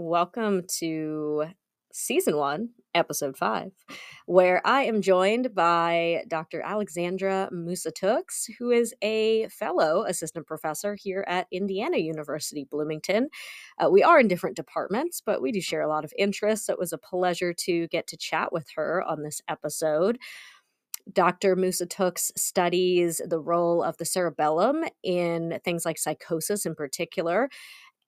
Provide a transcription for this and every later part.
Welcome to season one, episode five, where I am joined by Dr. Alexandra Moussa-Tooks, who is a fellow assistant professor here at Indiana University Bloomington. Uh, we are in different departments, but we do share a lot of interests. So it was a pleasure to get to chat with her on this episode. Dr. Moussa-Tooks studies the role of the cerebellum in things like psychosis in particular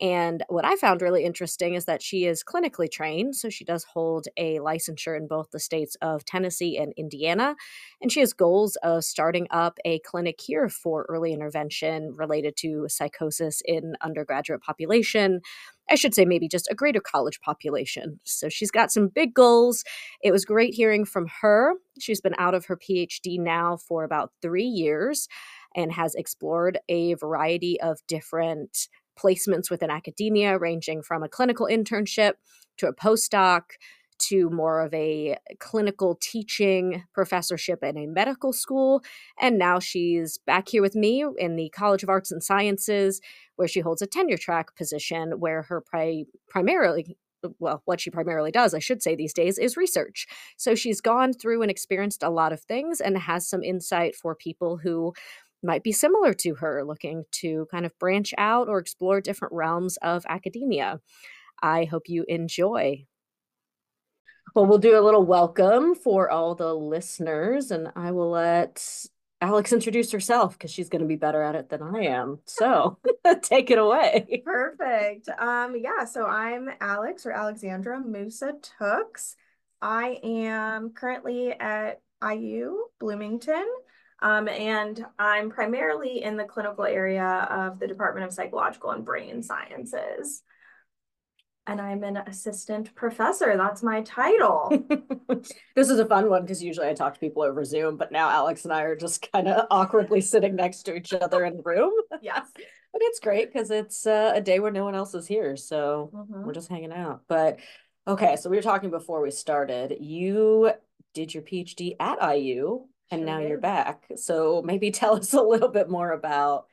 and what I found really interesting is that she is clinically trained. So she does hold a licensure in both the states of Tennessee and Indiana. And she has goals of starting up a clinic here for early intervention related to psychosis in undergraduate population. I should say, maybe just a greater college population. So she's got some big goals. It was great hearing from her. She's been out of her PhD now for about three years and has explored a variety of different placements within academia, ranging from a clinical internship to a postdoc to more of a clinical teaching professorship in a medical school. And now she's back here with me in the College of Arts and Sciences, where she holds a tenure track position where her pri- primarily well, what she primarily does, I should say these days, is research. So she's gone through and experienced a lot of things and has some insight for people who might be similar to her, looking to kind of branch out or explore different realms of academia. I hope you enjoy. Well, we'll do a little welcome for all the listeners, and I will let Alex introduce herself because she's going to be better at it than I am. So take it away. Perfect. Um, yeah, so I'm Alex or Alexandra Moussa-Tooks. I am currently at IU Bloomington. Um, and I'm primarily in the clinical area of the Department of Psychological and Brain Sciences. And I'm an assistant professor. That's my title. this is a fun one because usually I talk to people over Zoom, but now Alex and I are just kind of awkwardly sitting next to each other in the room. Yes. but it's great because it's uh, a day where no one else is here. So mm-hmm. we're just hanging out. But okay, so we were talking before we started. You did your PhD at IU and now you're back. So maybe tell us a little bit more about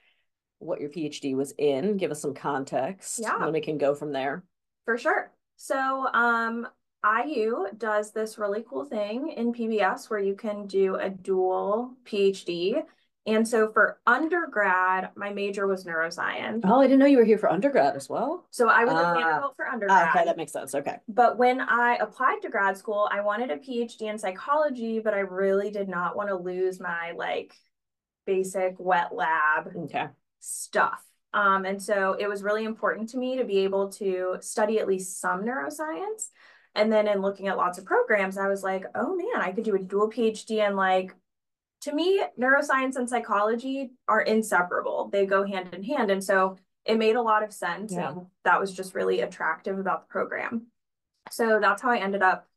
what your PhD was in. Give us some context. Yeah. And we can go from there. For sure. So um IU does this really cool thing in PBS where you can do a dual PhD. And so for undergrad, my major was neuroscience. Oh, I didn't know you were here for undergrad as well. So I was uh, at Vanderbilt for undergrad. Okay, that makes sense. Okay. But when I applied to grad school, I wanted a PhD in psychology, but I really did not want to lose my like basic wet lab okay. stuff. Um, and so it was really important to me to be able to study at least some neuroscience. And then in looking at lots of programs, I was like, oh man, I could do a dual PhD in like to me, neuroscience and psychology are inseparable. They go hand in hand. And so it made a lot of sense. Yeah. And that was just really attractive about the program. So that's how I ended up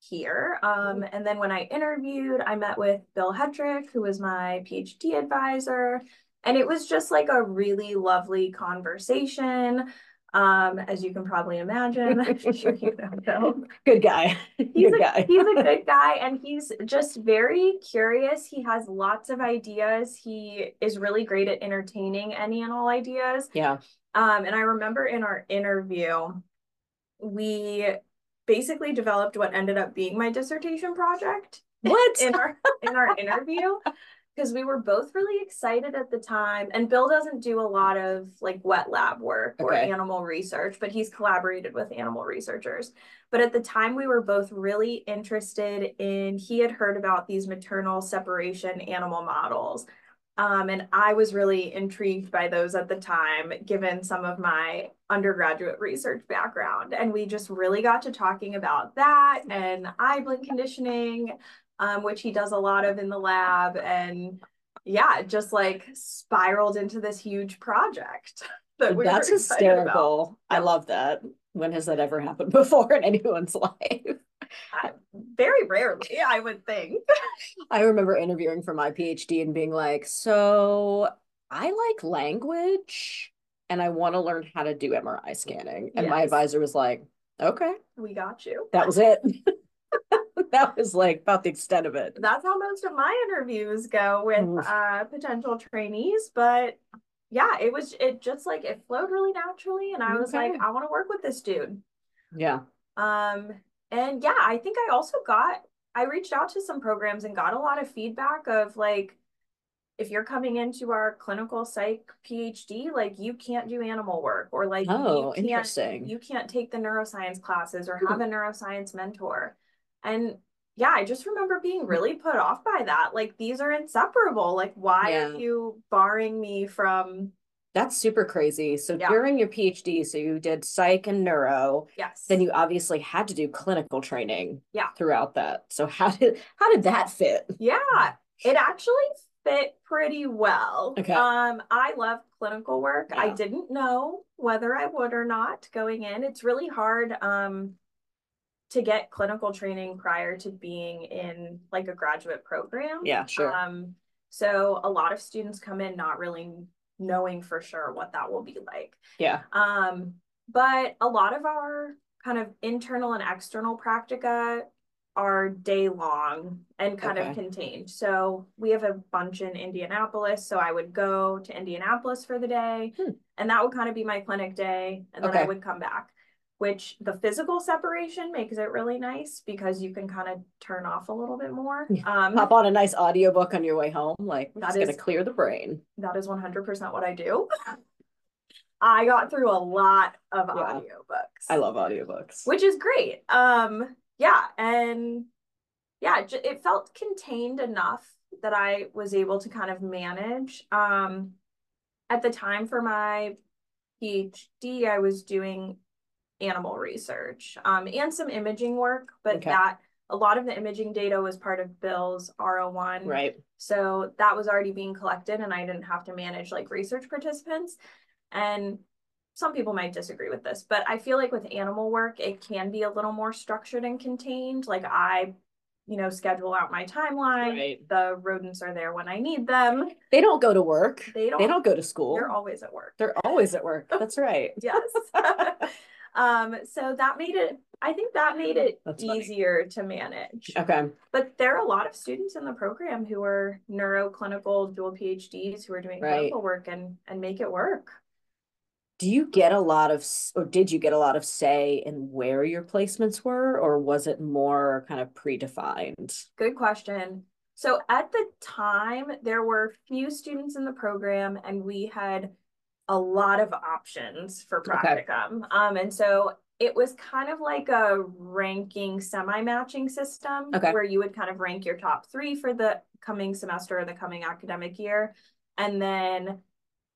here. Um, and then when I interviewed, I met with Bill Hetrick, who was my PhD advisor. And it was just like a really lovely conversation. Um, as you can probably imagine, I'm sure you know Good guy. He's good a, guy. he's a good guy and he's just very curious. He has lots of ideas. He is really great at entertaining any and all ideas. Yeah. Um, and I remember in our interview, we basically developed what ended up being my dissertation project. What? in our in our interview because we were both really excited at the time. And Bill doesn't do a lot of like wet lab work or okay. animal research, but he's collaborated with animal researchers. But at the time, we were both really interested in, he had heard about these maternal separation animal models. Um, and I was really intrigued by those at the time, given some of my undergraduate research background. And we just really got to talking about that and eye blink conditioning, um, which he does a lot of in the lab. And yeah, just like spiraled into this huge project. That we That's hysterical. About. I love that. When has that ever happened before in anyone's life? Uh, very rarely, I would think. I remember interviewing for my PhD and being like, so I like language and I want to learn how to do MRI scanning. And yes. my advisor was like, okay. We got you. That was it. that was like about the extent of it. That's how most of my interviews go with uh, potential trainees. But yeah, it was it just like it flowed really naturally, and I was like, I want to work with this dude. Yeah. Um, and yeah, I think I also got, I reached out to some programs and got a lot of feedback of like, if you're coming into our clinical psych PhD, like you can't do animal work or like Oh, you can't interesting. you can't take the neuroscience classes or Hmm. have a neuroscience mentor. And yeah, I just remember being really put off by that. Like these are inseparable. Like why Yeah. are you barring me from That's super crazy. So Yeah. during your PhD, so you did psych and neuro, yes. then you obviously had to do clinical training Yeah. throughout that. So how did how did that fit? Yeah, it actually fit pretty well. Okay. Um, I love clinical work. I didn't know whether I would or not going in. It's really hard um to get clinical training prior to being in like a graduate program. Yeah, sure. Um, so a lot of students come in not really knowing for sure what that will be like. Yeah. Um, but a lot of our kind of internal and external practica are day long and kind Okay. of contained. So we have a bunch in Indianapolis. So I would go to Indianapolis for the day, Hmm. and that would kind of be my clinic day. And then I would come back, which the physical separation makes it really nice because you can kind of turn off a little bit more. Um, Pop on a nice audiobook on your way home. Like, that's gonna clear the brain. that is 100% what I do. I got through a lot of Yeah. audiobooks. I love audiobooks. which is great. Um, yeah, and yeah, it, it felt contained enough that I was able to kind of manage. Um, at the time for my PhD, I was doing animal research um, and some imaging work, but Okay. that a lot of the imaging data was part of Bill's R01. Right. So that was already being collected, and I didn't have to manage like research participants. And some people might disagree with this, but I feel like with animal work, it can be a little more structured and contained. Like I, you know, schedule out my timeline. Right. The rodents are there when I need them. They don't go to work. They don't. They don't go to school. They're always at work. They're always at work. That's right. Yes. um. So that made it. I think that made it That's funny. easier to manage. Okay. But there are a lot of students in the program who are neuroclinical dual PhDs who are doing Right. clinical work and and make it work. Do you get a lot of, or did you get a lot of say in where your placements were, or was it more kind of predefined? Good question. So at the time, there were few students in the program, and we had a lot of options for Okay. practicum. Um, and so it was kind of like a ranking semi-matching system Okay. where you would kind of rank your top three for the coming semester or the coming academic year. And then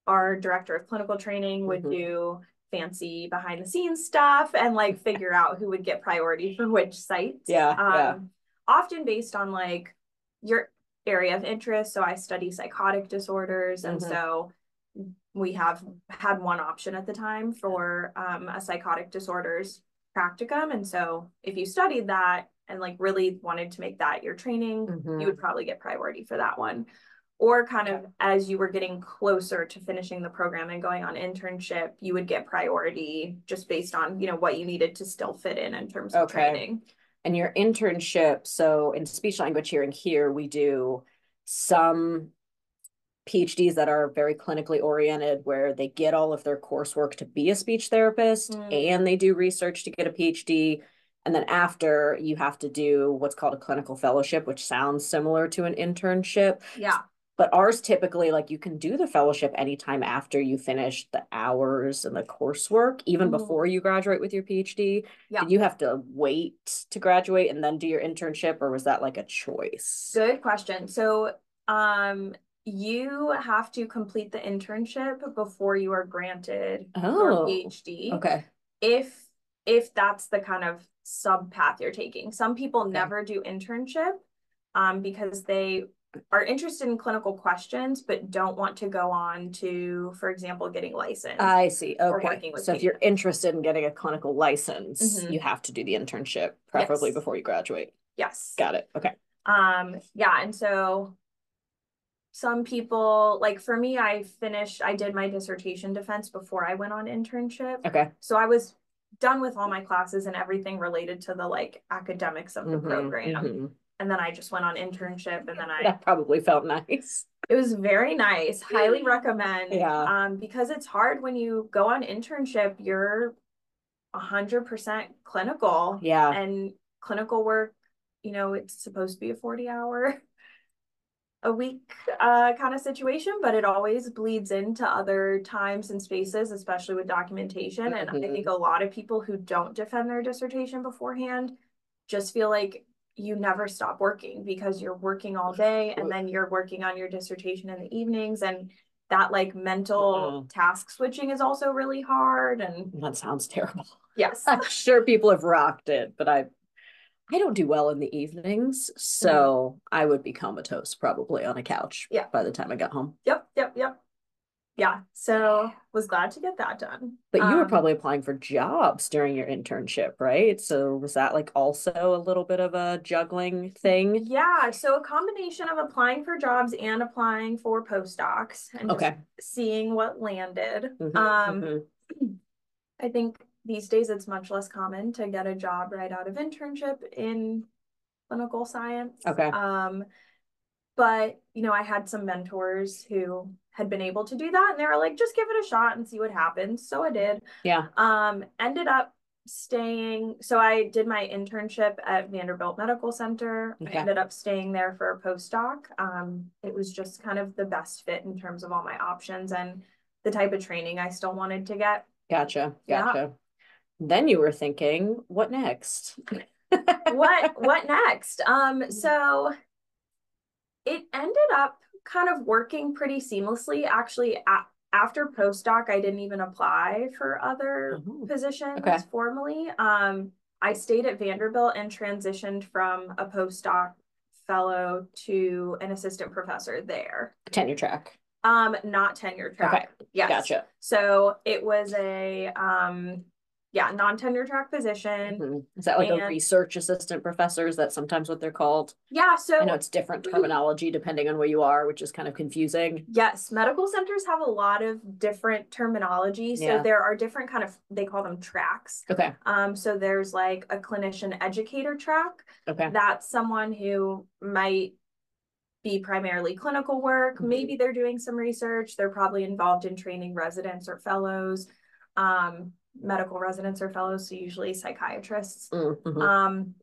our director of clinical training would Mhm. do fancy behind the scenes stuff and like figure out who would get priority for which sites. Yeah, yeah. Um, often based on like your area of interest. So I study psychotic disorders, and Mhm. so we have had one option at the time for um, a psychotic disorders practicum. And so if you studied that and like really wanted to make that your training, Mhm. you would probably get priority for that one. Or kind of as you were getting closer to finishing the program and going on internship, you would get priority just based on, you know, what you needed to still fit in in terms of Okay. training. And your internship, so in speech language hearing here, we do some PhDs that are very clinically oriented, where they get all of their coursework to be a speech therapist Mm. and they do research to get a PhD. And then after, you have to do what's called a clinical fellowship, which sounds similar to an internship. Yeah. But ours typically, like you can do the fellowship anytime after you finish the hours and the coursework, even Mhm. before you graduate with your PhD. Yeah. Did you have to wait to graduate and then do your internship, or was that like a choice? Good question. So, um, you have to complete the internship before you are granted your Oh, PhD. Okay. If if that's the kind of sub path you're taking. Some people Okay. never do internship um, because they are interested in clinical questions but don't want to go on to, for example, getting licensed. I see. Okay. So if you're interested in getting a clinical license, Mhm. you have to do the internship, preferably Yes. before you graduate. yes. Got it. Okay. Um, yeah, and so some people, like for me, I finished, I did my dissertation defense before I went on internship. Okay. So I was done with all my classes and everything related to the like academics of the Mhm, program. mhm. And then I just went on internship and then I That probably felt nice. it was very nice. Highly recommend. Yeah. Um, because it's hard when you go on internship, you're 100% clinical. Yeah. And clinical work, you know, it's supposed to be a 40 hour a week uh, kind of situation, but it always bleeds into other times and spaces, especially with documentation. Mm -hmm. And I think mm-hmm. a lot of people who don't defend their dissertation beforehand just feel like you never stop working because you're working all day and then you're working on your dissertation in the evenings and that like mental mm-hmm. task switching is also really hard and that sounds terrible yes i'm sure people have rocked it but i i don't do well in the evenings so mm-hmm. i would be comatose probably on a couch yeah. by the time i got home. Yep yep yep. Yeah so was glad to get that done. But you were um, probably applying for jobs during your internship right? So was that like also a little bit of a juggling thing? Yeah so a combination of applying for jobs and applying for postdocs and okay. seeing what landed. Mm-hmm, um mm-hmm. i think these days it's much less common to get a job right out of internship in clinical science. Okay. Um but you know i had some mentors who had been able to do that and they were like just give it a shot and see what happens. So i did. Yeah. Um ended up staying so i did my internship at vanderbilt medical center. Okay. i ended up staying there for a postdoc. Um it was just kind of the best fit in terms of all my options and the type of training i still wanted to get. Gotcha gotcha. yeah. Then you were thinking what next what what next um so it ended up kind of working pretty seamlessly. Actually, a- after postdoc, I didn't even apply for other mm-hmm. positions okay. formally. Um, I stayed at Vanderbilt and transitioned from a postdoc fellow to an assistant professor there. Tenure track. Um, not tenure track. Okay. Yes. Gotcha. So it was a um yeah, non-tenure track position. Mm-hmm. Is that like and, a research assistant professor? Is that sometimes what they're called? Yeah, so I know it's different terminology depending on where you are, which is kind of confusing. Yes, medical centers have a lot of different terminology. So yeah. there are different kind of they call them tracks. Okay. Um, so there's like a clinician educator track. Okay. That's someone who might be primarily clinical work. Mm-hmm. Maybe they're doing some research. They're probably involved in training residents or fellows. Um, medical residents or fellows, so usually psychiatrists. Mm-hmm. Um,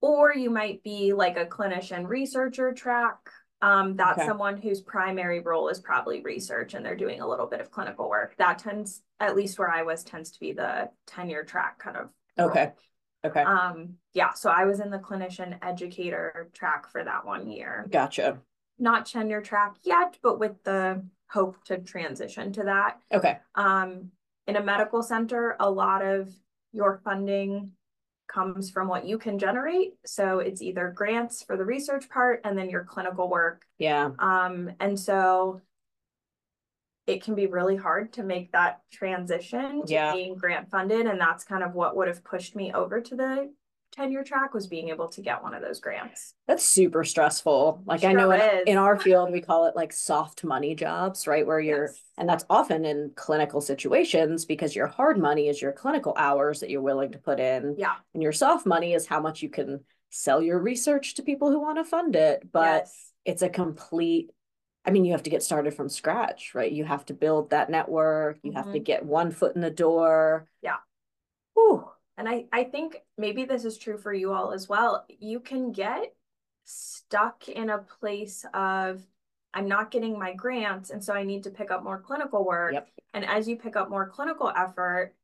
or you might be like a clinician researcher track. Um, that's okay. someone whose primary role is probably research and they're doing a little bit of clinical work. That tends, at least where I was, tends to be the tenure track kind of. Role. Okay. Okay. Um, yeah. So I was in the clinician educator track for that one year. Gotcha. Not tenure track yet, but with the hope to transition to that. Okay. Um, in a medical center, a lot of your funding comes from what you can generate. So it's either grants for the research part and then your clinical work. Yeah. Um, and so it can be really hard to make that transition to yeah. being grant funded. And that's kind of what would have pushed me over to the tenure track was being able to get one of those grants. That's super stressful. Like sure I know in, in, our field we call it like soft money jobs, right? Where you're yes. and that's often in clinical situations because your hard money is your clinical hours that you're willing to put in. Yeah. And your soft money is how much you can sell your research to people who want to fund it. But yes. it's a complete I mean, you have to get started from scratch, right? You have to build that network. You mm-hmm. have to mm-hmm. get one foot in the door. Yeah. Whew and I, I think maybe this is true for you all as well. You can get stuck in a place of, I'm not getting my grants, and so I need to pick up more clinical work. Yep. And as you pick up more clinical effort,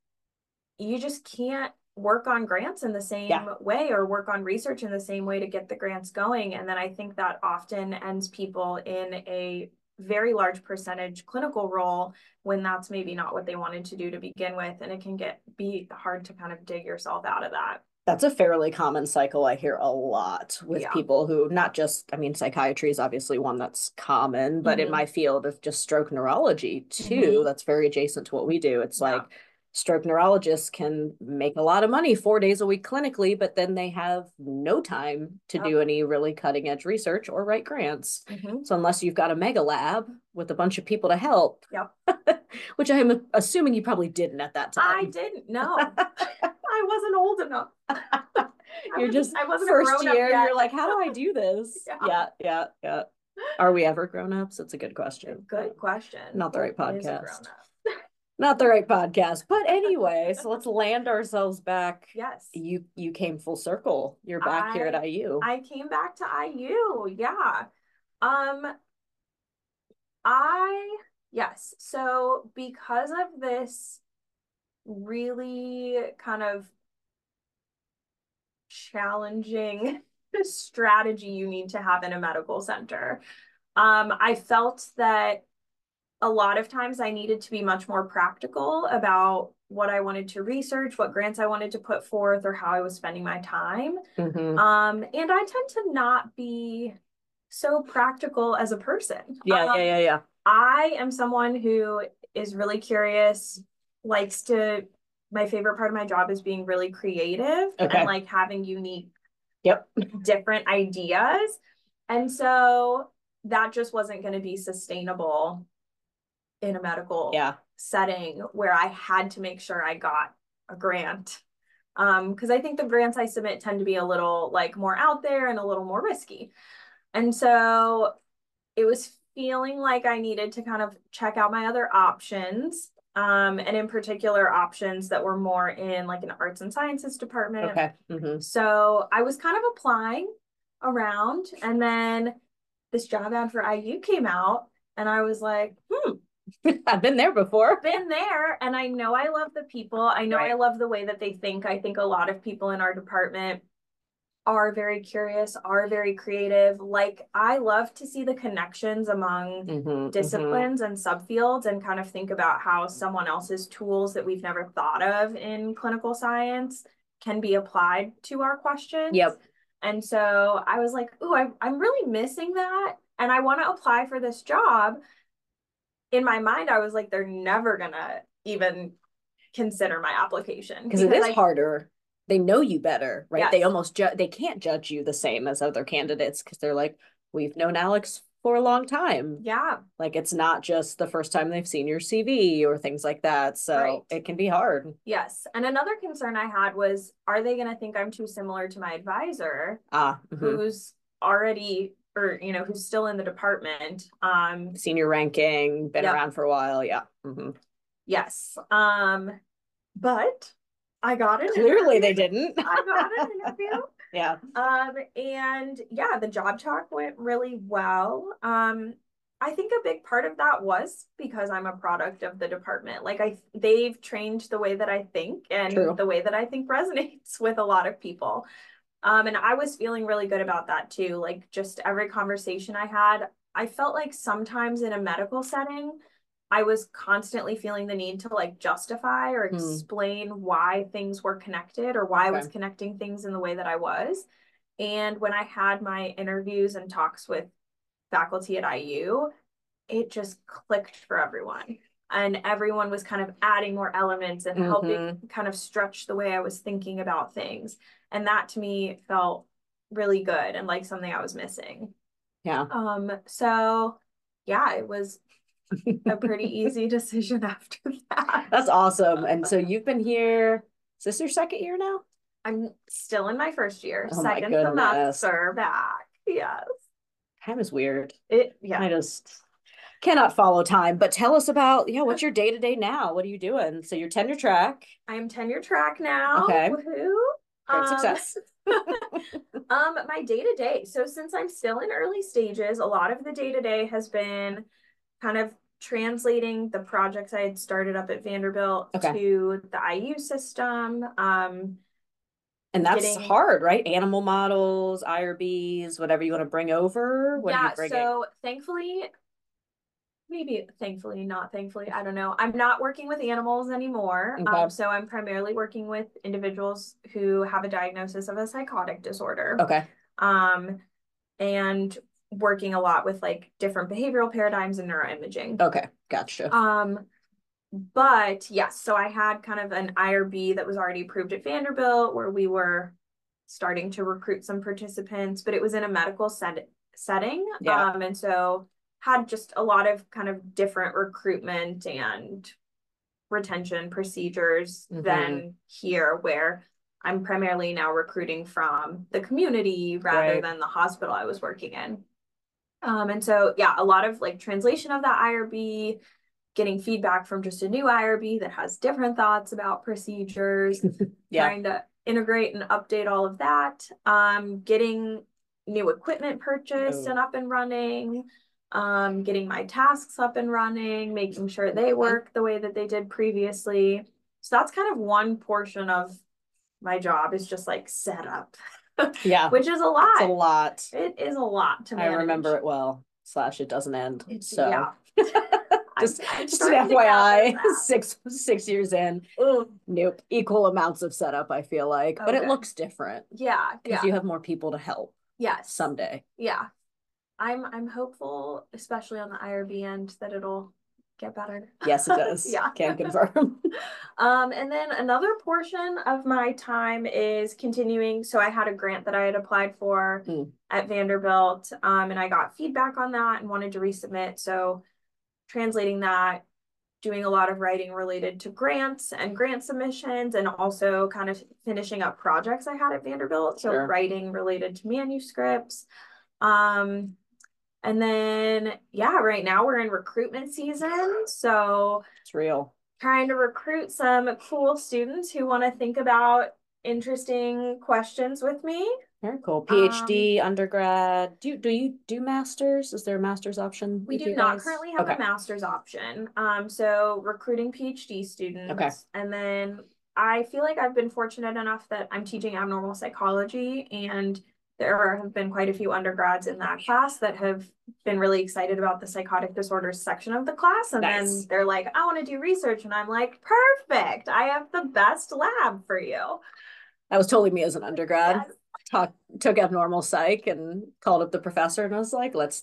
you just can't work on grants in the same yeah. way or work on research in the same way to get the grants going. And then I think that often ends people in a very large percentage clinical role when that's maybe not what they wanted to do to begin with and it can get be hard to kind of dig yourself out of that that's a fairly common cycle i hear a lot with yeah. people who not just i mean psychiatry is obviously one that's common but mm-hmm. in my field of just stroke neurology too mm-hmm. that's very adjacent to what we do it's yeah. like stroke neurologists can make a lot of money four days a week clinically, but then they have no time to do any really cutting edge research or write grants. Mm-hmm. So unless you've got a mega lab with a bunch of people to help, yep. which I'm assuming you probably didn't at that time. I didn't. No, I wasn't old enough. you're just I wasn't first year. You're like, how do I do this? yeah, yeah, yeah. yeah. Are we ever grown ups? It's a good question. Good question. Not the right podcast. Not the right podcast. But anyway, so let's land ourselves back. Yes. You you came full circle. You're back I, here at IU. I came back to IU. Yeah. Um I yes. So because of this really kind of challenging strategy you need to have in a medical center. Um, I felt that a lot of times I needed to be much more practical about what I wanted to research, what grants I wanted to put forth, or how I was spending my time. Mm-hmm. Um, and I tend to not be so practical as a person. Yeah, um, yeah, yeah, yeah. I am someone who is really curious, likes to. My favorite part of my job is being really creative okay. and like having unique, yep, different ideas. And so that just wasn't going to be sustainable in a medical yeah. setting where I had to make sure I got a grant. Um, because I think the grants I submit tend to be a little like more out there and a little more risky. And so it was feeling like I needed to kind of check out my other options. Um, and in particular options that were more in like an arts and sciences department. Okay. Mm-hmm. So I was kind of applying around and then this job ad for IU came out and I was like, hmm, I've been there before. Been there. And I know I love the people. I know right. I love the way that they think. I think a lot of people in our department are very curious, are very creative. Like I love to see the connections among mm-hmm, mm-hmm. disciplines mm-hmm. and subfields and kind of think about how someone else's tools that we've never thought of in clinical science can be applied to our questions. Yep. And so I was like, ooh, I, I'm really missing that. And I want to apply for this job in my mind, I was like, they're never gonna even consider my application because it is I, harder. They know you better, right? Yes. They almost ju- they can't judge you the same as other candidates because they're like, we've known Alex for a long time. Yeah. Like it's not just the first time they've seen your CV or things like that. So right. it can be hard. Yes. And another concern I had was are they going to think I'm too similar to my advisor? Ah, mm-hmm. who's already or you know who's still in the department um senior ranking been yep. around for a while yeah mm-hmm. yes um but i got it clearly interview. they didn't i got an interview yeah um and yeah the job talk went really well um I think a big part of that was because I'm a product of the department. Like I they've trained the way that I think and True. the way that I think resonates with a lot of people. Um, and I was feeling really good about that too. Like just every conversation I had, I felt like sometimes in a medical setting, I was constantly feeling the need to like justify or hmm. explain mm. why things were connected or why okay. I was connecting things in the way that I was. And when I had my interviews and talks with faculty at IU, it just clicked for everyone. And everyone was kind of adding more elements and mm-hmm. helping kind of stretch the way I was thinking about things. And that to me felt really good and like something I was missing. Yeah. Um, so yeah, it was a pretty easy decision after that. That's awesome. And so you've been here, is this your second year now? I'm still in my first year, oh second semester back. Yes. Time is weird. It yeah. I just cannot follow time. But tell us about yeah, what's your day to day now? What are you doing? So you're tenure track. I am tenure track now. Okay. Woohoo. Great um, success. um, my day to day. So since I'm still in early stages, a lot of the day to day has been kind of translating the projects I had started up at Vanderbilt okay. to the IU system. Um, and that's getting... hard, right? Animal models, IRBs, whatever you want to bring over. What yeah. So thankfully, maybe thankfully not thankfully i don't know. I'm not working with animals anymore okay. um, so i'm primarily working with individuals who have a diagnosis of a psychotic disorder. Okay. Um and working a lot with like different behavioral paradigms and neuroimaging. Okay gotcha. Um but yes so i had kind of an irb that was already approved at vanderbilt where we were starting to recruit some participants but it was in a medical set- setting yeah. um and so had just a lot of kind of different recruitment and retention procedures mm-hmm. than here where I'm primarily now recruiting from the community rather right. than the hospital I was working in. Um, and so yeah, a lot of like translation of that IRB, getting feedback from just a new IRB that has different thoughts about procedures, Yeah. trying to integrate and update all of that. Um, getting new equipment purchased Oh. and up and running. Um, getting my tasks up and running, making sure they work the way that they did previously. So that's kind of one portion of my job is just like setup, Yeah. which is a lot. It's a lot. It is a lot to manage. I remember it well. Slash, it doesn't end. It's- So yeah. just, I'm- just an starting to gather FYI, six six years in. Ugh, Nope. Equal amounts of setup, I feel like. But it looks different Yeah, because yeah, you have more people to help yes. someday. Yeah. I'm I'm hopeful, especially on the IRB end, that it'll get better. Yes, it does. Yeah. Can confirm. Um, and then another portion of my time is continuing. So I had a grant that I had applied for Mm. at Vanderbilt, um, and I got feedback on that and wanted to resubmit. So translating that, doing a lot of writing related to grants and grant submissions, and also kind of finishing up projects I had at Vanderbilt. So Sure. writing related to manuscripts. Um, and then yeah, right now we're in recruitment season. So It's real. trying to recruit some cool students who want to think about interesting questions with me. Very cool. Um, PhD, undergrad. Do you do you do masters? Is there a master's option? We do not guys? currently have a master's option. Um, so recruiting PhD students. Okay. And then I feel like I've been fortunate enough that I'm teaching abnormal psychology and there have been quite a few undergrads in that class that have been really excited about the psychotic disorders section of the class. And Nice. then they're like, I want to do research. And I'm like, perfect. I have the best lab for you. That was totally me as an undergrad. Yes. Talk, took abnormal psych and called up the professor and I was like, let's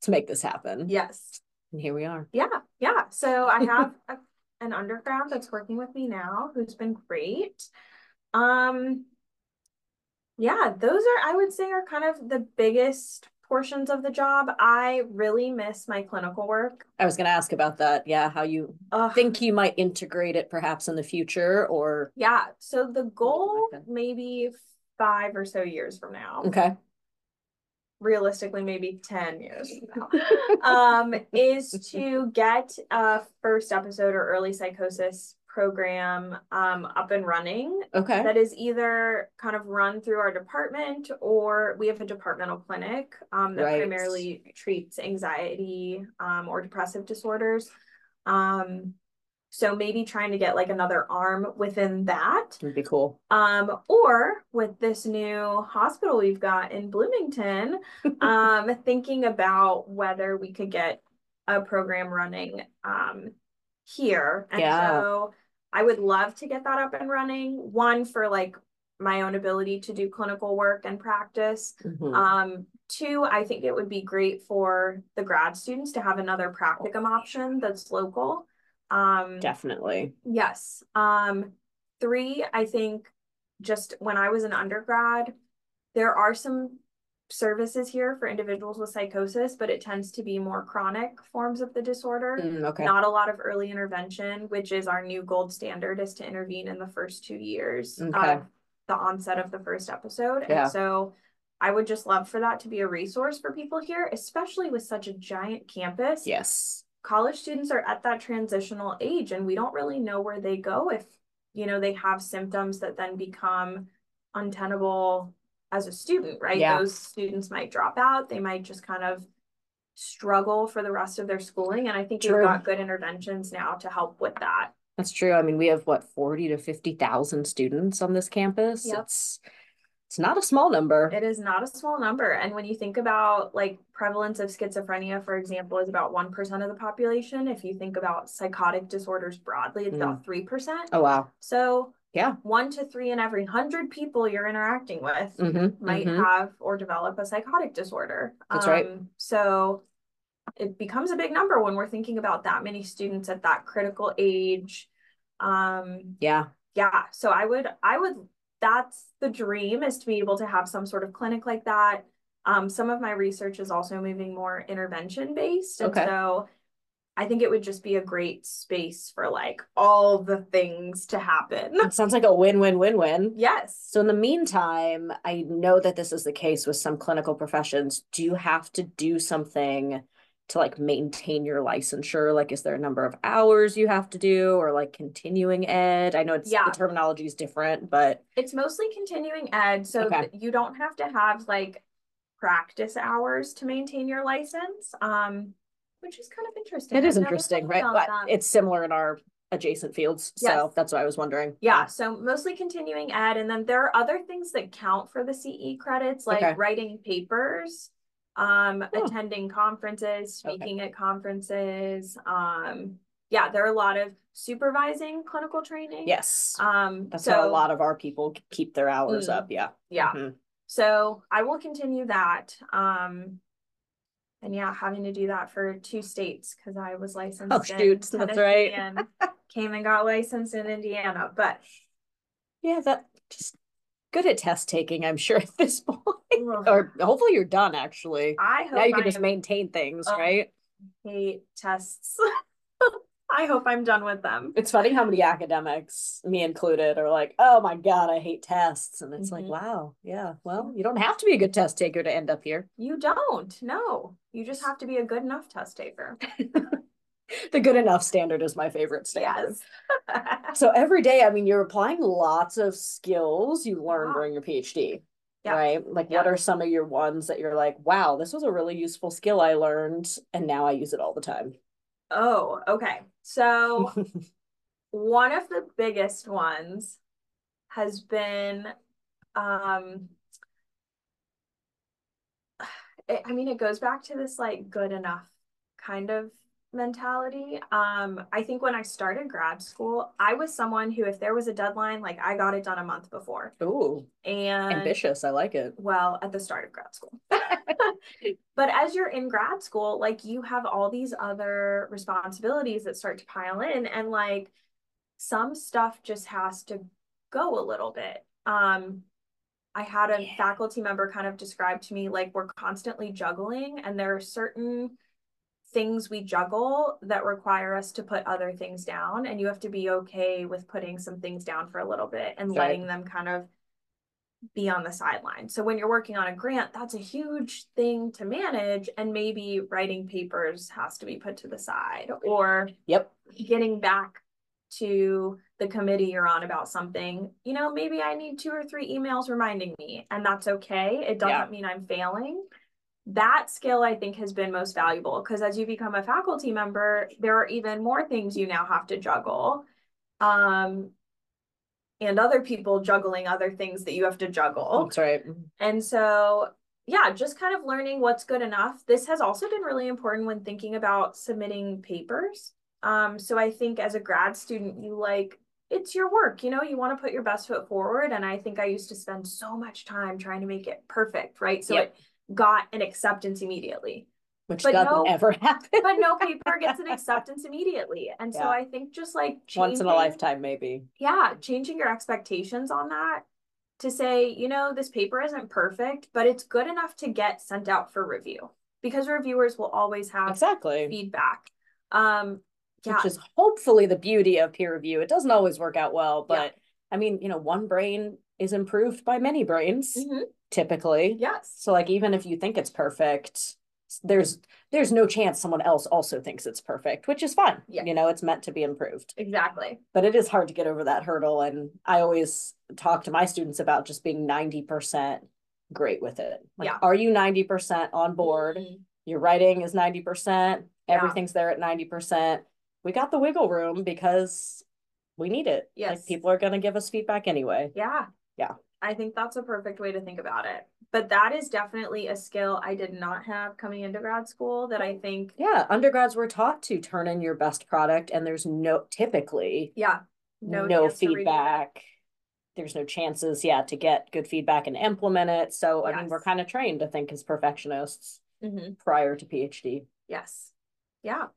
let's make this happen. Yes. And here we are. Yeah, yeah. So I have a, an undergrad that's working with me now who's been great. Um, yeah, those are, I would say, are kind of the biggest portions of the job. I really miss my clinical work. I was gonna ask about that. Yeah, how you Ugh. think you might integrate it perhaps in the future or Yeah, so the goal maybe five or so years from now, okay. realistically, maybe 10 years from now, um, is to get a first episode or early psychosis program um, up and running Okay. that is either kind of run through our department or we have a departmental clinic um, that Right. primarily treats anxiety um, or depressive disorders. Um, so maybe trying to get like another arm within that. Would be cool. Um, or with this new hospital we've got in Bloomington, um, thinking about whether we could get a program running um here. And Yeah. so I would love to get that up and running. One for like my own ability to do clinical work and practice. Mhm. Um, two, I think it would be great for the grad students to have another practicum option that's local. Um, Definitely. Yes. Um, three, I think just when I was an undergrad, there are some services here for individuals with psychosis, but it tends to be more chronic forms of the disorder. Mm, okay. Not a lot of early intervention, which is our new gold standard, is to intervene in the first two years Okay. of the onset of the first episode. Yeah. And so I would just love for that to be a resource for people here, especially with such a giant campus Yes. college students are at that transitional age and we don't really know where they go if you know they have symptoms that then become untenable as a student right Yeah. those students might drop out they might just kind of struggle for the rest of their schooling and i think True. we've got good interventions now to help with that That's true. I mean, we have what, 40 to 50,000 students on this campus. Yep. It's it's not a small number. it is not a small number and when you think about like prevalence of schizophrenia for example is about 1% of the population if you think about psychotic disorders broadly it's about hmm. 3% Oh wow. so Yeah. one to three in every hundred people you're interacting with Mm-hmm. might have or develop a psychotic disorder. That's right. Um, So it becomes a big number when we're thinking about that many students at that critical age. Um, Yeah. yeah, so I would, I would, that's the dream is to be able to have some sort of clinic like that. Um, some of my research is also moving more intervention based. And Okay. so I think it would just be a great space for like all the things to happen. It sounds like a win-win-win-win. Yes. So in the meantime, I know that this is the case with some clinical professions. Do you have to do something to like maintain your licensure? Like, is there a number of hours you have to do or like continuing ed? I know it's Yeah. the terminology is different, but It's mostly continuing ed, so Okay. you don't have to have like practice hours to maintain your license. Um, which is kind of interesting. it is interesting, right? But that. it's similar in our adjacent fields. So Yes. that's what I was wondering. Yeah, so mostly continuing ed, and then there are other things that count for the CE credits, like Okay. writing papers, um, Oh. attending conferences, Okay. speaking at conferences. Um, yeah, there are a lot of supervising clinical training. Yes. Um, That's so how a lot of our people keep their hours Mm. up. Yeah. yeah, Mhm. so I will continue that. Um, and yeah, having to do that for two states because I was licensed Oh, in shoot, that's right. and came and got licensed in Indiana, but Yeah, that just good at test taking, I'm sure, at this point. or hopefully you're done actually. I hope Now you can I just am maintain things, Oh. right? hate tests. I hope I'm done with them. It's funny how many academics, me included, are like, oh my God, I hate tests. And it's like, Mhm. wow, yeah, well, you don't have to be a good test taker to end up here. You don't, no. You just have to be a good enough test taker. The good enough standard is my favorite standard. Yes. So every day, I mean, you're applying lots of skills you learn Yeah. during your PhD, Yeah. right? Like, Yeah. what are some of your ones that you're like, wow, this was a really useful skill I learned, and now I use it all the time? Oh, okay. So one of the biggest ones has been um it, I mean it goes back to this like good enough kind of mentality. Um I think when I started grad school, I was someone who if there was a deadline, like I got it done a month before. Ooh, And ambitious. I like it. well, at the start of grad school. But as you're in grad school, like you have all these other responsibilities that start to pile in and like some stuff just has to go a little bit. Um I had a Yeah. faculty member kind of describe to me like we're constantly juggling and there are certain things we juggle that require us to put other things down and you have to be okay with putting some things down for a little bit and Right. letting them kind of be on the sideline. So when you're working on a grant, that's a huge thing to manage and maybe writing papers has to be put to the side or Yep. getting back to the committee you're on about something, you know, maybe I need two or three emails reminding me, and that's okay. It doesn't Yeah. mean I'm failing. That skill I think has been most valuable because as you become a faculty member, there are even more things you now have to juggle. Um, and other people juggling other things that you have to juggle. That's right. And so, yeah, just kind of learning what's good enough. This has also been really important when thinking about submitting papers. Um, so I think as a grad student, you like it's your work, you know, you want to put your best foot forward. And I think I used to spend so much time trying to make it perfect, right? So Yep. it got an acceptance immediately. Which But doesn't no- ever happen. But no paper gets an acceptance immediately. And so Yeah. I think just like Once in a lifetime, maybe. yeah, changing your expectations on that to say, you know, this paper isn't perfect, but it's good enough to get sent out for review because reviewers will always have Exactly. feedback. Um, yeah, Which is hopefully the beauty of peer review. It doesn't always work out well, Yeah. but I mean, you know, one brain is improved by many brains, Mhm. Typically. yes, So like even if you think it's perfect, there's there's no chance someone else also thinks it's perfect, which is fine. Yeah. You know, it's meant to be improved. exactly. But it is hard to get over that hurdle. And I always talk to my students about just being 90% great with it. Like, Yeah. are you 90% on board? Mhm. Your writing is 90%, Yeah. everything's there at 90%. We got the wiggle room because we need it. Like Yes. people are going to give us feedback anyway. Yeah. Yeah. I think that's a perfect way to think about it. But that is definitely a skill I did not have coming into grad school that I think, Yeah, undergrads were taught to turn in your best product and there's no typically yeah, no, no, chance to review it. feedback. There's no chances, yeah, to get good feedback and implement it. So, I mean, we're kind of trained to think as perfectionists Mhm. prior to PhD. Yes. Yeah.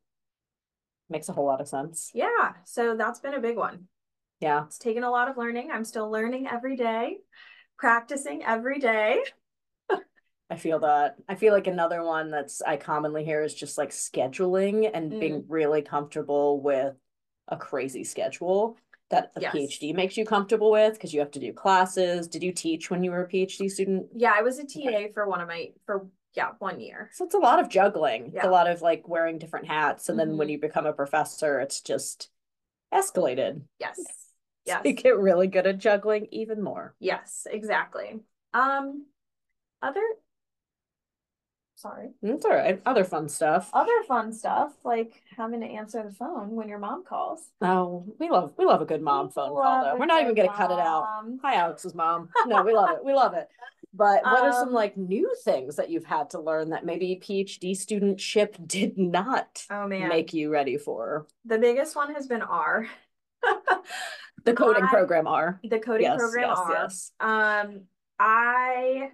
Makes a whole lot of sense. Yeah. So that's been a big one. Yeah. It's taken a lot of learning. I'm still learning every day, practicing every day. I feel that. I feel like another one that's I commonly hear is just like scheduling and Mm. being really comfortable with a crazy schedule that a Yes. PhD makes you comfortable with because you have to do classes. Did you teach when you were a PhD student? Yeah, I was a TA for one of my for yeah, one year. So it's a lot of juggling. It's a lot of like wearing different hats. And then when Mhm. you become a professor, it's just escalated. Yes. So Yes. you get really good at juggling even more. Yes, exactly. Um, other, sorry, That's all right. Other fun stuff. other fun stuff like having to answer the phone when your mom calls. Oh, we love we love a good mom phone call though. We're not even gonna cut it out. Hi, Alex's mom. No, we love it. We love it. But what are some Um, like new things that you've had to learn that maybe PhD studentship did not Oh man, make you ready for? the biggest one has been R. The coding I- program R. The coding Yes, program yes, R. yes. Um, I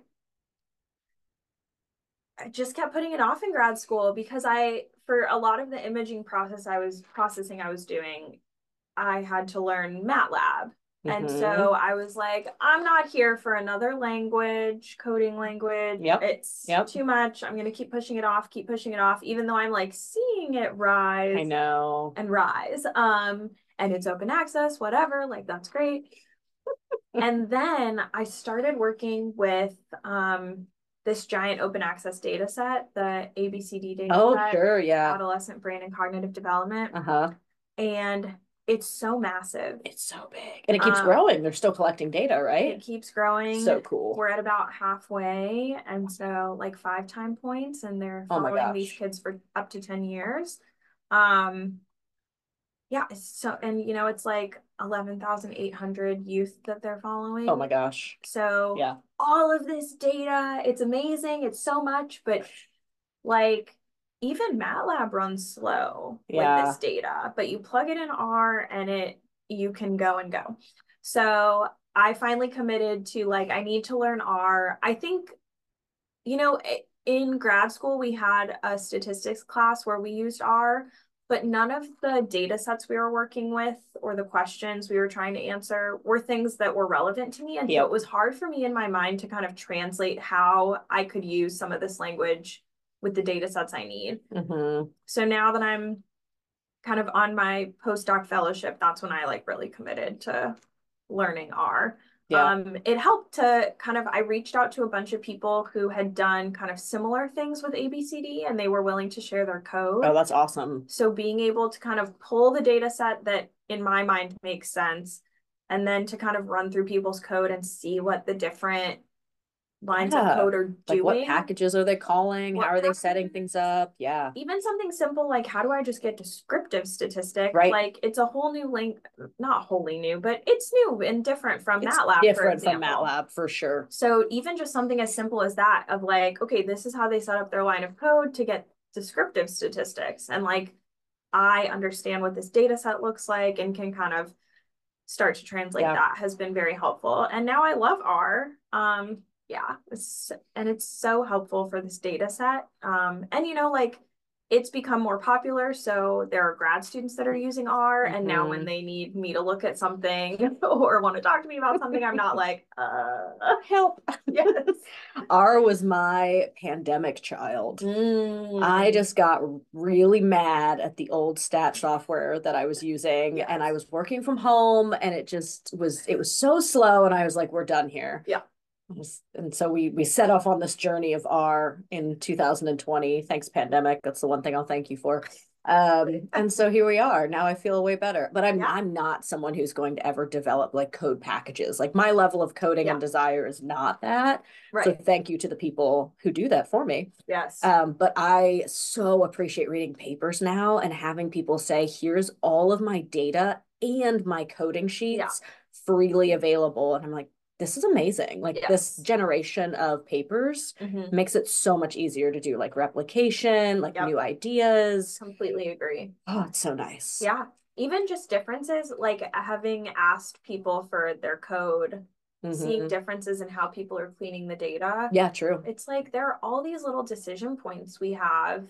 I just kept putting it off in grad school because I, for a lot of the imaging process I was processing I was doing, I had to learn MATLAB. And Mhm. so I was like, I'm not here for another language, coding language. Yep, It's yep. too much. I'm gonna keep pushing it off, keep pushing it off, even though I'm like seeing it rise I know. and rise. Um, and it's open access, whatever, like that's great. and then I started working with um this giant open access data set, the ABCD data Oh, set, sure, yeah. adolescent brain and cognitive development. Uh-huh. And it's so massive. It's so big. And it keeps Um, growing. They're still collecting data, right? It keeps growing. So cool. We're at about halfway, and so like five time points, and they're Oh following these kids for up to 10 years. Um, yeah, so and you know, it's like 11,800 youth that they're following. Oh my gosh. So Yeah. all of this data, it's amazing, it's so much, but like even MATLAB runs slow Yeah. with this data, but you plug it in R and it you can go and go. So I finally committed to like I need to learn R. I think you know in grad school we had a statistics class where we used R, but none of the data sets we were working with or the questions we were trying to answer were things that were relevant to me. And so it was hard for me in my mind to kind of translate how I could use some of this language with the data sets I need. hmm So now that I'm kind of on my postdoc fellowship, that's when I like really committed to learning R. Yeah. Um, it helped to kind of, I reached out to a bunch of people who had done kind of similar things with ABCD and they were willing to share their code. Oh, that's awesome. So being able to kind of pull the data set that in my mind makes sense and then to kind of run through people's code and see what the different lines Yeah. of code are doing. Like what packages are they calling? What How are they setting things up? Yeah. even something simple like how do I just get descriptive statistics? Right. Like it's a whole new link, not wholly new, but it's new and different from It's MATLAb, for different from. MATLAB for sure. So even just something as simple as that of like, okay, this is how they set up their line of code to get descriptive statistics. And like, I understand what this data set looks like and can kind of start to translate Yeah. that has been very helpful. And now I love R. Um, yeah, it's, and it's so helpful for this data set. Um, and you know, like it's become more popular. So there are grad students that are using R. And now when Mhm. they need me to look at something or want to talk to me about something, I'm not like, uh, Help. yes. R was my pandemic child. I Mm. just got really mad at the old stat software that I was using and I was working from home and it just was it was so slow and I was like we're done here. Yeah. And so we we set off on this journey of R in 2020. Thanks pandemic. That's the one thing I'll thank you for. Um and so here we are. Now I feel way better. But I'm Yeah. I'm not someone who's going to ever develop like code packages. Like my level of coding Yeah. and desire is not that. Right. So thank you to the people who do that for me. yes. Um, but I so appreciate reading papers now and having people say, here's all of my data and my coding sheets freely available. And I'm like, this is amazing. Like this generation of papers Mhm. makes it so much easier to do like replication, like Yep. new ideas. Completely agree. Oh, it's so nice. Yeah. Even just differences, like having asked people for their code, seeing Mhm. differences in how people are cleaning the data. Yeah, true. It's like there are all these little decision points we have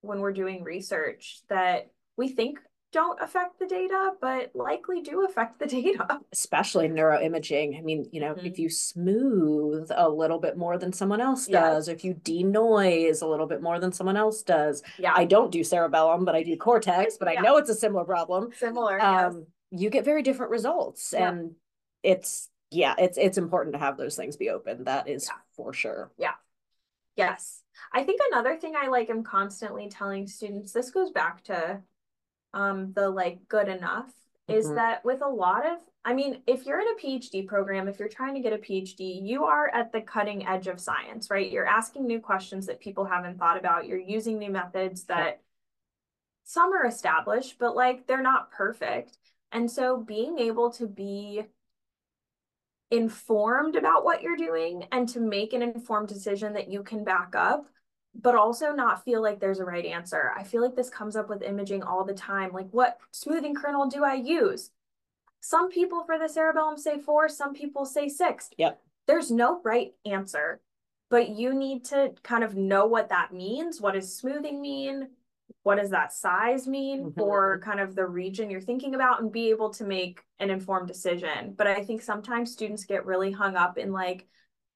when we're doing research that we think don't affect the data, but likely do affect the data. Especially neuroimaging. I mean, you know, if Mhm. you smooth a little bit more than someone else Yes. does, if you denoise a little bit more than someone else does, Yeah. I don't do cerebellum, but I do cortex, but I know it's a similar problem. Similar. yes. Um, you get very different results. Yeah. And it's yeah, it's it's important to have those things be open. That is Yeah. for sure. Yeah. Yes. I think another thing I like am constantly telling students, this goes back to um the like good enough, is Mhm. that with a lot of I mean, if you're in a PhD program, if you're trying to get a PhD, you are at the cutting edge of science, right? You're asking new questions that people haven't thought about. You're using new methods that some are established, but like they're not perfect. And so being able to be informed about what you're doing and to make an informed decision that you can back up, but also not feel like there's a right answer. I feel like this comes up with imaging all the time. Like, what smoothing kernel do I use? Some people for the cerebellum say four, some people say six. Yep. There's no right answer, but you need to kind of know what that means. What does smoothing mean? What does that size mean Mhm. for kind of the region you're thinking about and be able to make an informed decision. But I think sometimes students get really hung up in like,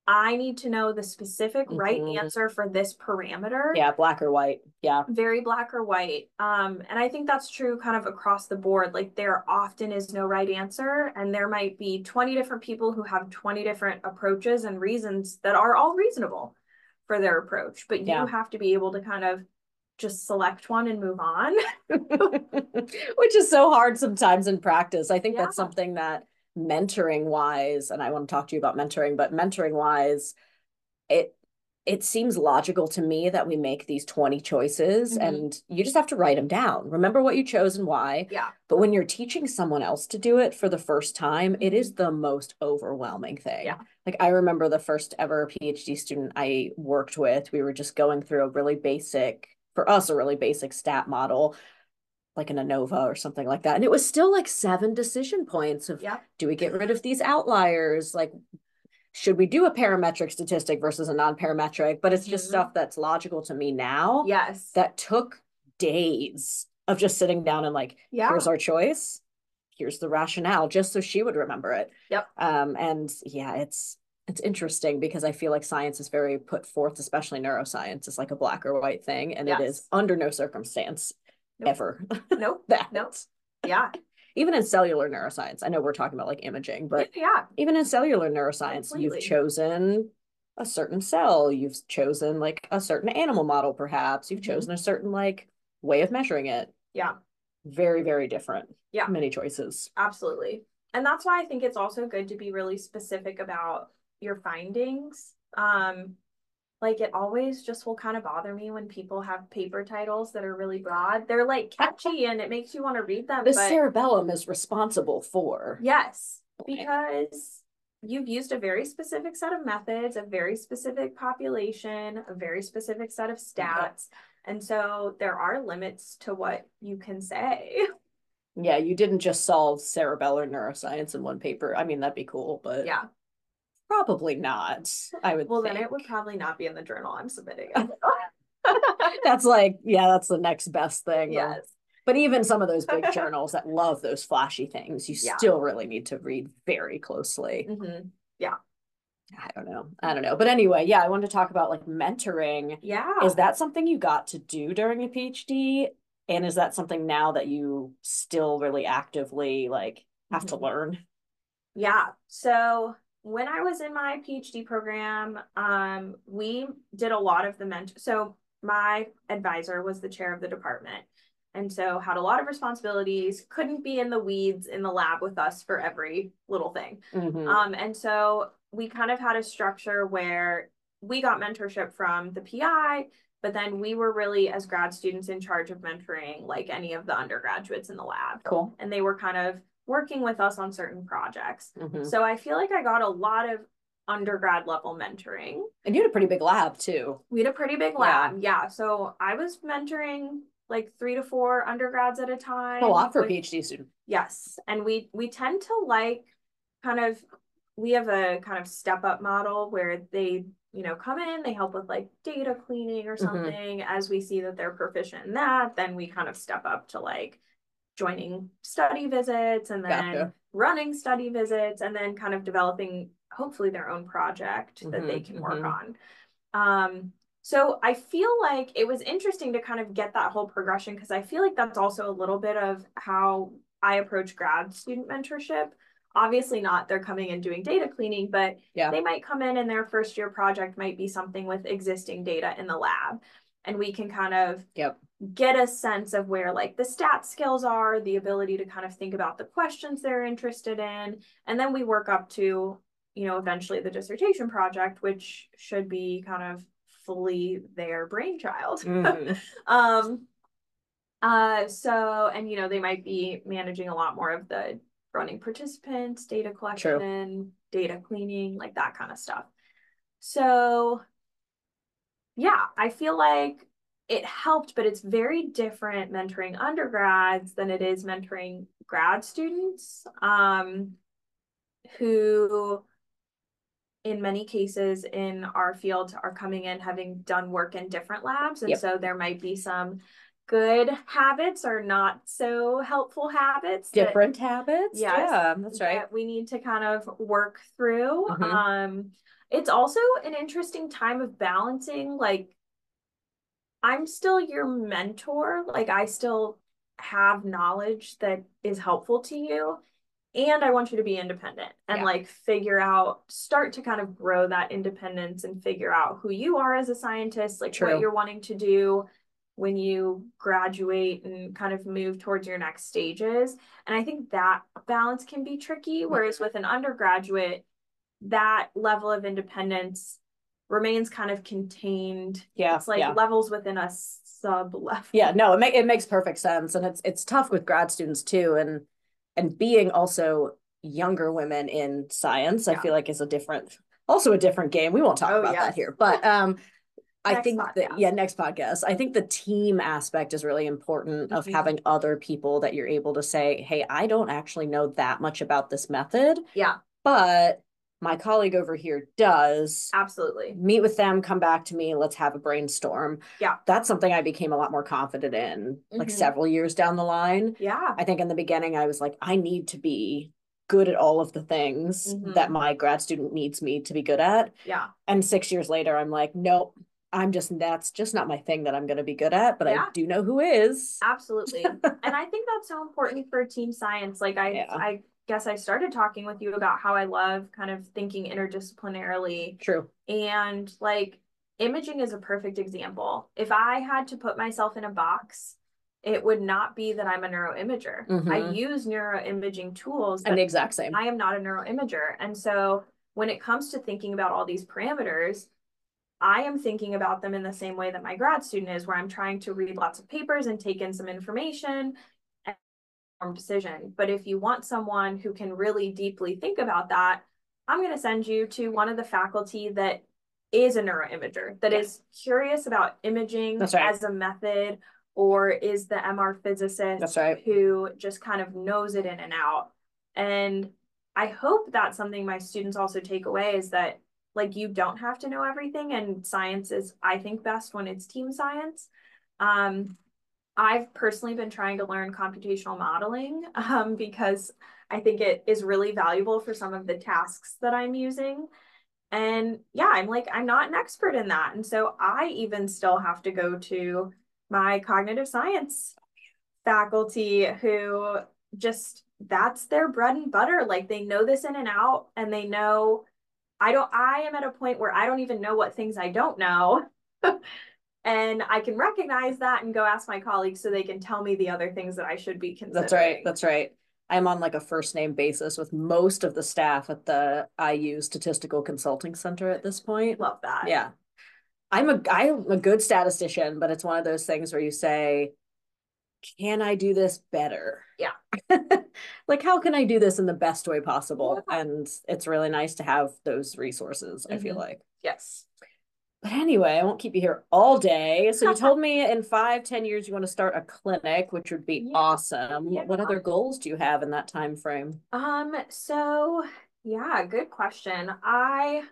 I need to know the specific right Mhm. answer for this parameter Yeah, black or white. Yeah. very black or white. Um, and I think that's true kind of across the board. Like there often is no right answer, and there might be 20 different people who have 20 different approaches and reasons that are all reasonable for their approach. But you Yeah. have to be able to kind of just select one and move on. Which is so hard sometimes in practice. I think Yeah. that's something that mentoring wise, and I want to talk to you about mentoring, but mentoring wise, it it seems logical to me that we make these 20 choices Mhm. and you just have to write them down. Remember what you chose and why. Yeah. But when you're teaching someone else to do it for the first time, it is the most overwhelming thing. Yeah. Like I remember the first ever PhD student I worked with, we were just going through a really basic, for us, a really basic stat model, like an ANOVA or something like that. And it was still like seven decision points of Yeah. do we get rid of these outliers? Like, should we do a parametric statistic versus a non-parametric? But it's just Mhm. stuff that's logical to me now Yes. that took days of just sitting down and like, Yeah. here's our choice, here's the rationale, just so she would remember it. Yep. Um, and yeah, it's it's interesting because I feel like science is very put forth, especially neuroscience, is like a black or white thing, and it is under no circumstance Nope. ever Nope. that. Nope. Yeah. Even in cellular neuroscience, I know we're talking about like imaging, but yeah. even in cellular neuroscience, you've chosen a certain cell, you've chosen like a certain animal model, perhaps, you've Mhm. chosen a certain like way of measuring it. Yeah. Very, very different. Yeah. Many choices. Absolutely. And that's why I think it's also good to be really specific about your findings. Um, like it always just will kind of bother me when people have paper titles that are really broad. They're like catchy and it makes you want to read them. The but cerebellum is responsible for. yes, because you've used a very specific set of methods, a very specific population, a very specific set of stats. And so there are limits to what you can say. Yeah, you didn't just solve cerebellar neuroscience in one paper. I mean, that'd be cool, but Yeah. Probably not. I would Well, then it would probably not be in the journal I'm submitting. That's like, yeah, that's the next best thing. yes. But even some of those big journals that love those flashy things, you Yeah. still really need to read very closely. hmm Yeah. I don't know. I don't know. But anyway, yeah, I wanted to talk about like mentoring. Yeah. Is that something you got to do during a PhD? And is that something now that you still really actively like have to Mhm. learn? Yeah. So when I was in my PhD program, um, we did a lot of the mentor. So my advisor was the chair of the department. And so had a lot of responsibilities, couldn't be in the weeds in the lab with us for every little thing. Mhm. Um, and so we kind of had a structure where we got mentorship from the PI, but then we were really, as grad students, in charge of mentoring like any of the undergraduates in the lab. Cool. And they were kind of working with us on certain projects. Mhm. So I feel like I got a lot of undergrad level mentoring. And you had a pretty big lab too. We had a pretty big lab. Yeah. So I was mentoring like three to four undergrads at a time. A lot for a PhD student. Yes. And we we tend to like kind of we have a kind of step up model where they, you know, come in, they help with like data cleaning or Mhm. something. As we see that they're proficient in that, then we kind of step up to like joining study visits and then Gotcha. running study visits and then kind of developing hopefully their own project that they Mhm, can work mhm. on. Um, so I feel like it was interesting to kind of get that whole progression because I feel like that's also a little bit of how I approach grad student mentorship. obviously not they're coming and doing data cleaning, but yeah. they might come in and their first year project might be something with existing data in the lab. And we can kind of yep. get a sense of where like the stat skills are, the ability to kind of think about the questions they're interested in. And then we work up to, you know, eventually the dissertation project, which should be kind of fully their brainchild. Mm-hmm. um, uh, so, and you know, they might be managing a lot more of the running participants, data collection, True. data cleaning, like that kind of stuff. So, yeah, I feel like it helped, but it's very different mentoring undergrads than it is mentoring grad students um, who in many cases in our field are coming in having done work in different labs and yep. so there might be some good habits or not so helpful habits different that, habits yes, yeah that's right that we need to kind of work through mm-hmm. um it's also an interesting time of balancing like i'm still your mentor like i still have knowledge that is helpful to you and I want you to be independent and yeah. like figure out, start to kind of grow that independence and figure out who you are as a scientist, like True. what you're wanting to do when you graduate and kind of move towards your next stages. And I think that balance can be tricky. Whereas with an undergraduate, that level of independence remains kind of contained. Yeah. It's like yeah. levels within a sub level. Yeah, no, it, ma- it makes perfect sense. And it's it's tough with grad students too. And and being also younger women in science, yeah. I feel like is a different, also a different game. We won't talk oh, about yes. that here, but um, I think podcast. that yeah, next podcast. I think the team aspect is really important of mm-hmm. having other people that you're able to say, "Hey, I don't actually know that much about this method." Yeah. But my colleague over here does. Absolutely. Meet with them, come back to me, let's have a brainstorm. Yeah. That's something I became a lot more confident in mm-hmm. like several years down the line. Yeah. I think in the beginning I was like, I need to be good at all of the things mm-hmm. that my grad student needs me to be good at. Yeah. And six years later, I'm like, nope, I'm just that's just not my thing that I'm going to be good at, but yeah. I do know who is. Absolutely. and I think that's so important for team science. Like I yeah. I guess I started talking with you about how I love kind of thinking interdisciplinarily. True. And like imaging is a perfect example. If I had to put myself in a box, it would not be that I'm a neuroimager. Mm-hmm. I use neuroimaging tools. And the exact same. I am not a neuroimager. And so when it comes to thinking about all these parameters, I am thinking about them in the same way that my grad student is, where I'm trying to read lots of papers and take in some information decision. But if you want someone who can really deeply think about that, I'm going to send you to one of the faculty that is a neuroimager, that yeah. is curious about imaging right. as a method, or is the MR physicist That's right. who just kind of knows it in and out. And I hope that's something my students also take away is that like you don't have to know everything and science is I think best when it's team science. Um, I've personally been trying to learn computational modeling um, because I think it is really valuable for some of the tasks that I'm using. And yeah, I'm like, I'm not an expert in that. And so I even still have to go to my cognitive science faculty who just that's their bread and butter. Like they know this in and out and they know I don't I am at a point where I don't even know what things I don't know. and I can recognize that and go ask my colleagues so they can tell me the other things that I should be considering. That's right. That's right. I'm on like a first name basis with most of the staff at the IU Statistical Consulting Center at this point. Love that. Yeah. I'm a I'm a good statistician, but it's one of those things where you say, can I do this better? Yeah. like how can I do this in the best way possible? Yeah. And it's really nice to have those resources, mm-hmm. I feel mm-hmm. like. Yes. But anyway, I won't keep you here all day. So you told me in five, ten years you want to start a clinic, which would be yeah. awesome. Yeah. What other goals do you have in that time frame? Um, so yeah, good question. I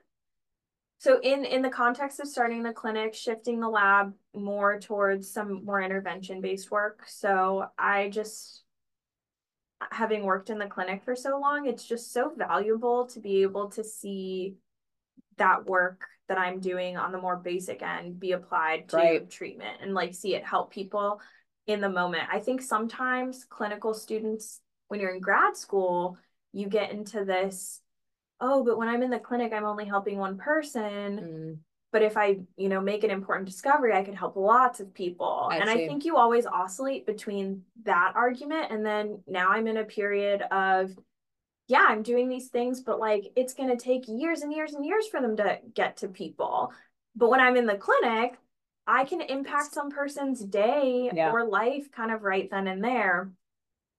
so in in the context of starting the clinic, shifting the lab more towards some more intervention based work. So I just having worked in the clinic for so long, it's just so valuable to be able to see that work that I'm doing on the more basic end be applied to right. treatment and like see it help people in the moment. I think sometimes clinical students, when you're in grad school, you get into this, oh, but when I'm in the clinic, I'm only helping one person. Mm, But if I, you know, make an important discovery, I could help lots of people. I and I think you always oscillate between that argument and then now I'm in a period of, yeah, I'm doing these things, but like it's going to take years and years and years for them to get to people. But when I'm in the clinic, I can impact some person's day Yeah. or life kind of right then and there.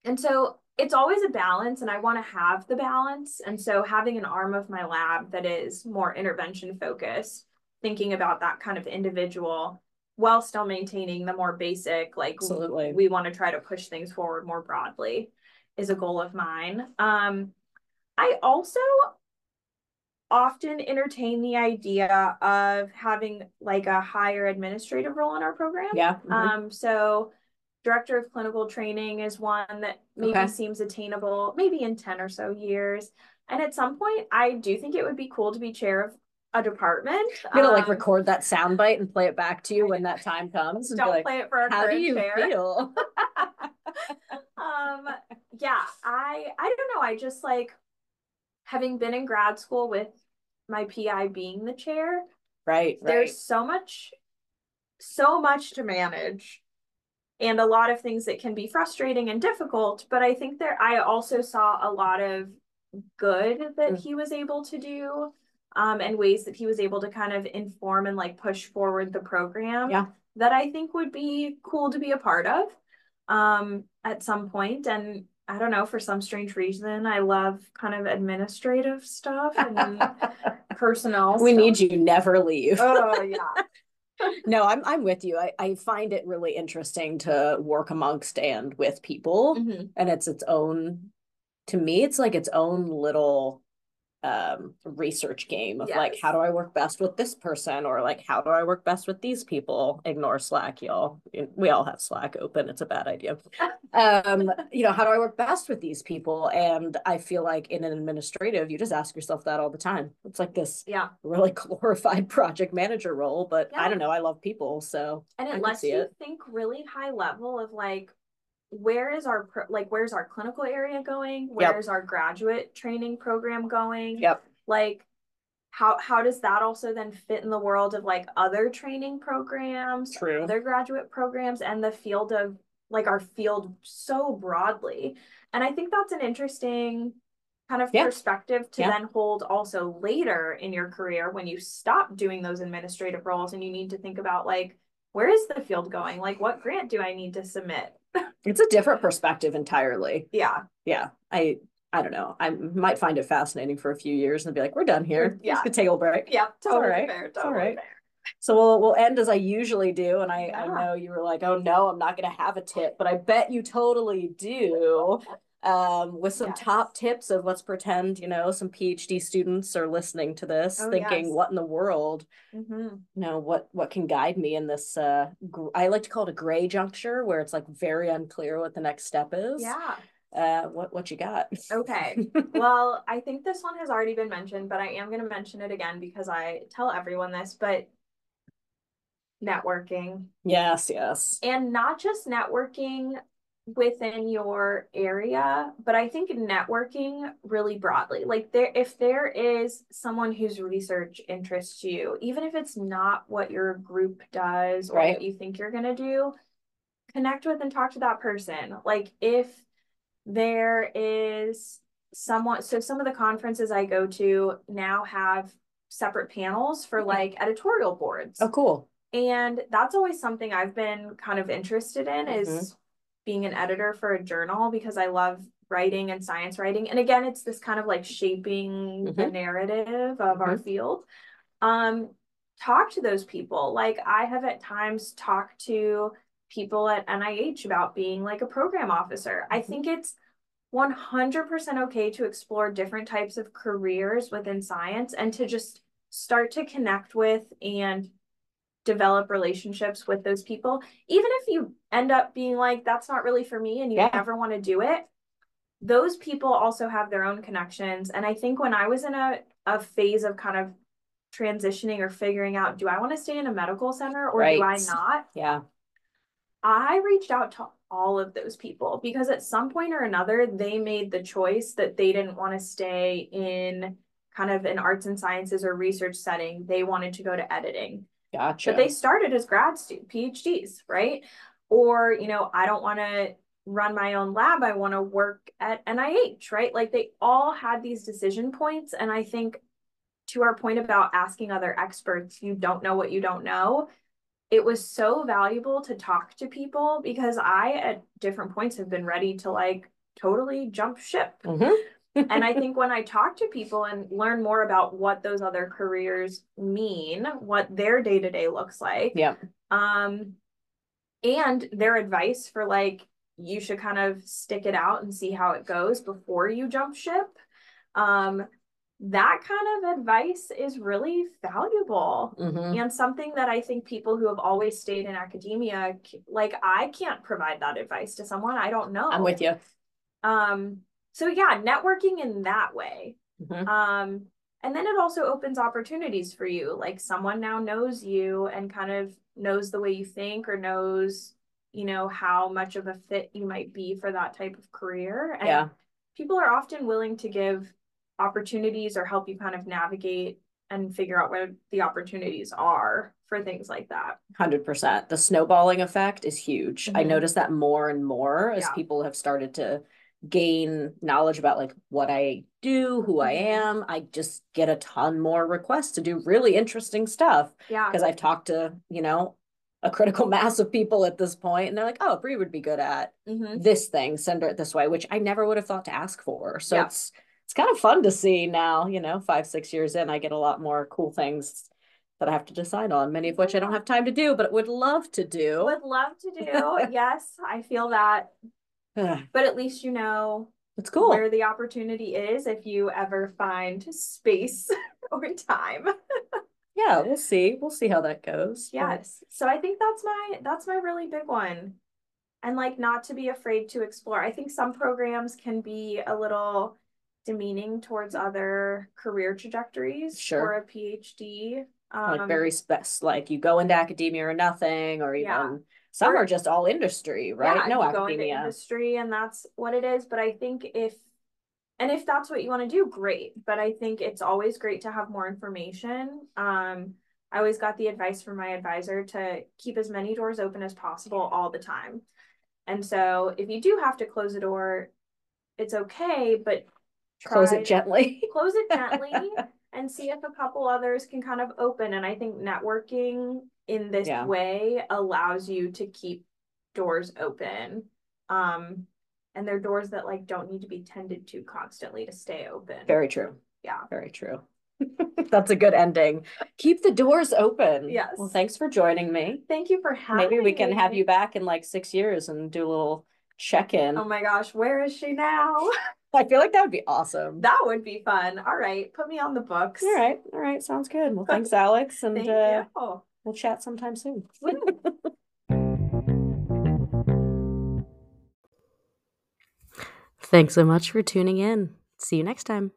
And so it's always a balance, and I want to have the balance. And so having an arm of my lab that is more intervention focused, thinking about that kind of individual while still maintaining the more basic, like Absolutely. we want to try to push things forward more broadly is a goal of mine. Um, I also often entertain the idea of having like a higher administrative role in our program. yeah. mhm. Um, so director of clinical training is one that maybe Okay. seems attainable, maybe in 10 or so years. And at some point, I do think it would be cool to be chair of a department. I'm gonna like Um, record that soundbite and play it back to you when that time comes. Don't like, play it for our How do you chair. feel? um yeah i i don't know i just like having been in grad school with my pi being the chair right, right. there's so much so much to manage and a lot of things that can be frustrating and difficult but i think there i also saw a lot of good that Mm. he was able to do um and ways that he was able to kind of inform and like push forward the program Yeah. that i think would be cool to be a part of um at some point and i don't know for some strange reason i love kind of administrative stuff and personnel we stuff. need you never leave. oh yeah no, I'm I'm with you. I, I find it really interesting to work amongst and with people. Mhm. And it's its own to me, it's like its own little um research game of like how do I work best with this person or like how do I work best with these people? Ignore Slack, y'all. We all have Slack open. It's a bad idea. um, you know, how do I work best with these people? And I feel like in an administrative, you just ask yourself that all the time. It's like this yeah really glorified project manager role, but I don't know. I love people, so and it lets you it. think really high level of like where is our pro- like where's our clinical area going? Where's our graduate training program going? Yep, like how how does that also then fit in the world of like other training programs True. other graduate programs and the field of like our field so broadly? And i think that's an interesting kind of Yeah. perspective to Yeah. then hold also later in your career when you stop doing those administrative roles and you need to think about like where is the field going? Like what grant do i need to submit it's a different perspective entirely. yeah Yeah, I I don't know. I might find it fascinating for a few years and be like, we're done here. Yeah. Could take a break. yeah totally right. fair totally right. fair So we'll we'll end as I usually do, and I I know you were like, oh no, I'm not gonna have a tip, but I bet you totally do. Um, with some Yes. top tips of let's pretend, you know, some PhD students are listening to this, Oh, thinking, yes. what in the world? hmm you know what what can guide me in this uh gr- i like to call it a gray juncture where it's like very unclear what the next step is yeah uh what what you got Okay. well, I think this one has already been mentioned, but I am going to mention it again because I tell everyone this, but networking yes yes and not just networking within your area, but I think networking really broadly. Like there if there is someone whose research interests you, even if it's not what your group does or Right. what you think you're going to do, connect with and talk to that person. Like if there is someone so some of the conferences I go to now have separate panels for Okay. like editorial boards. oh cool And that's always something I've been kind of interested in Mm-hmm. is being an editor for a journal because I love writing and science writing. And again, it's this kind of like shaping the Mhm. narrative of our field. Um, talk to those people. Like I have at times talked to people at NIH about being like a program officer. I Mhm. think it's 100% okay to explore different types of careers within science and to just start to connect with and develop relationships with those people. Even if you end up being like, that's not really for me and you Yeah. never want to do it, those people also have their own connections. And I think when I was in a, a phase of kind of transitioning or figuring out, do I want to stay in a medical center or do I not? yeah I reached out to all of those people because at some point or another, they made the choice that they didn't want to stay in kind of an arts and sciences or research setting. They wanted to go to editing. Gotcha. But they started as grad students, PhDs, right? Or, you know, I don't want to run my own lab. I want to work at NIH, right? Like they all had these decision points. And I think to our point about asking other experts, you don't know what you don't know. It was so valuable to talk to people because I, at different points, have been ready to like totally jump ship. Mm-hmm. And I think when I talk to people and learn more about what those other careers mean, what their day to day looks like, yeah, um, and their advice for like you should kind of stick it out and see how it goes before you jump ship. Um, that kind of advice is really valuable mm-hmm. and something that I think people who have always stayed in academia, like I can't provide that advice to someone I don't know. I'm with you. Um, so yeah, networking in that way. Mm-hmm. Um, and then it also opens opportunities for you. Like someone now knows you and kind of knows the way you think or knows you know how much of a fit you might be for that type of career and yeah. people are often willing to give opportunities or help you kind of navigate and figure out where the opportunities are for things like that 100% the snowballing effect is huge mm-hmm. i notice that more and more as yeah. people have started to gain knowledge about like what I do, who I mm-hmm. am. I just get a ton more requests to do really interesting stuff. Yeah. Because I've talked to, you know, a critical mass of people at this point and they're like oh Brie would be good at mm-hmm. this thing send her it this way which i never would have thought to ask for so yeah. it's it's kind of fun to see now you know five six years in i get a lot more cool things that i have to decide on many of which i don't have time to do but would love to do would love to do yes i feel that but at least you know it's cool where the opportunity is if you ever find space or time yeah, we'll see. We'll see how that goes. Yes. But... So I think that's my that's my really big one. And like not to be afraid to explore. I think some programs can be a little demeaning towards other career trajectories sure. for a PhD. Um, like very spec like you go into academia or nothing, or even yeah. Some or, are just all industry, right? Yeah, no academia. industry and that's what it is. But I think if and if that's what you want to do great but i think it's always great to have more information um, i always got the advice from my advisor to keep as many doors open as possible all the time and so if you do have to close a door it's okay but close it gently close it gently and see if a couple others can kind of open and i think networking in this yeah. way allows you to keep doors open um and they're doors that like don't need to be tended to constantly to stay open. Very true. Yeah. Very true. That's a good ending. Keep the doors open. Yes. Well, thanks for joining me. Thank you for having me. Maybe we can me. have you back in like six years and do a little check in. Oh my gosh, where is she now? I feel like that would be awesome. That would be fun. All right, put me on the books. All right, all right, sounds good. Well, thanks, Alex, and Thank uh, we'll chat sometime soon. Thanks so much for tuning in. See you next time.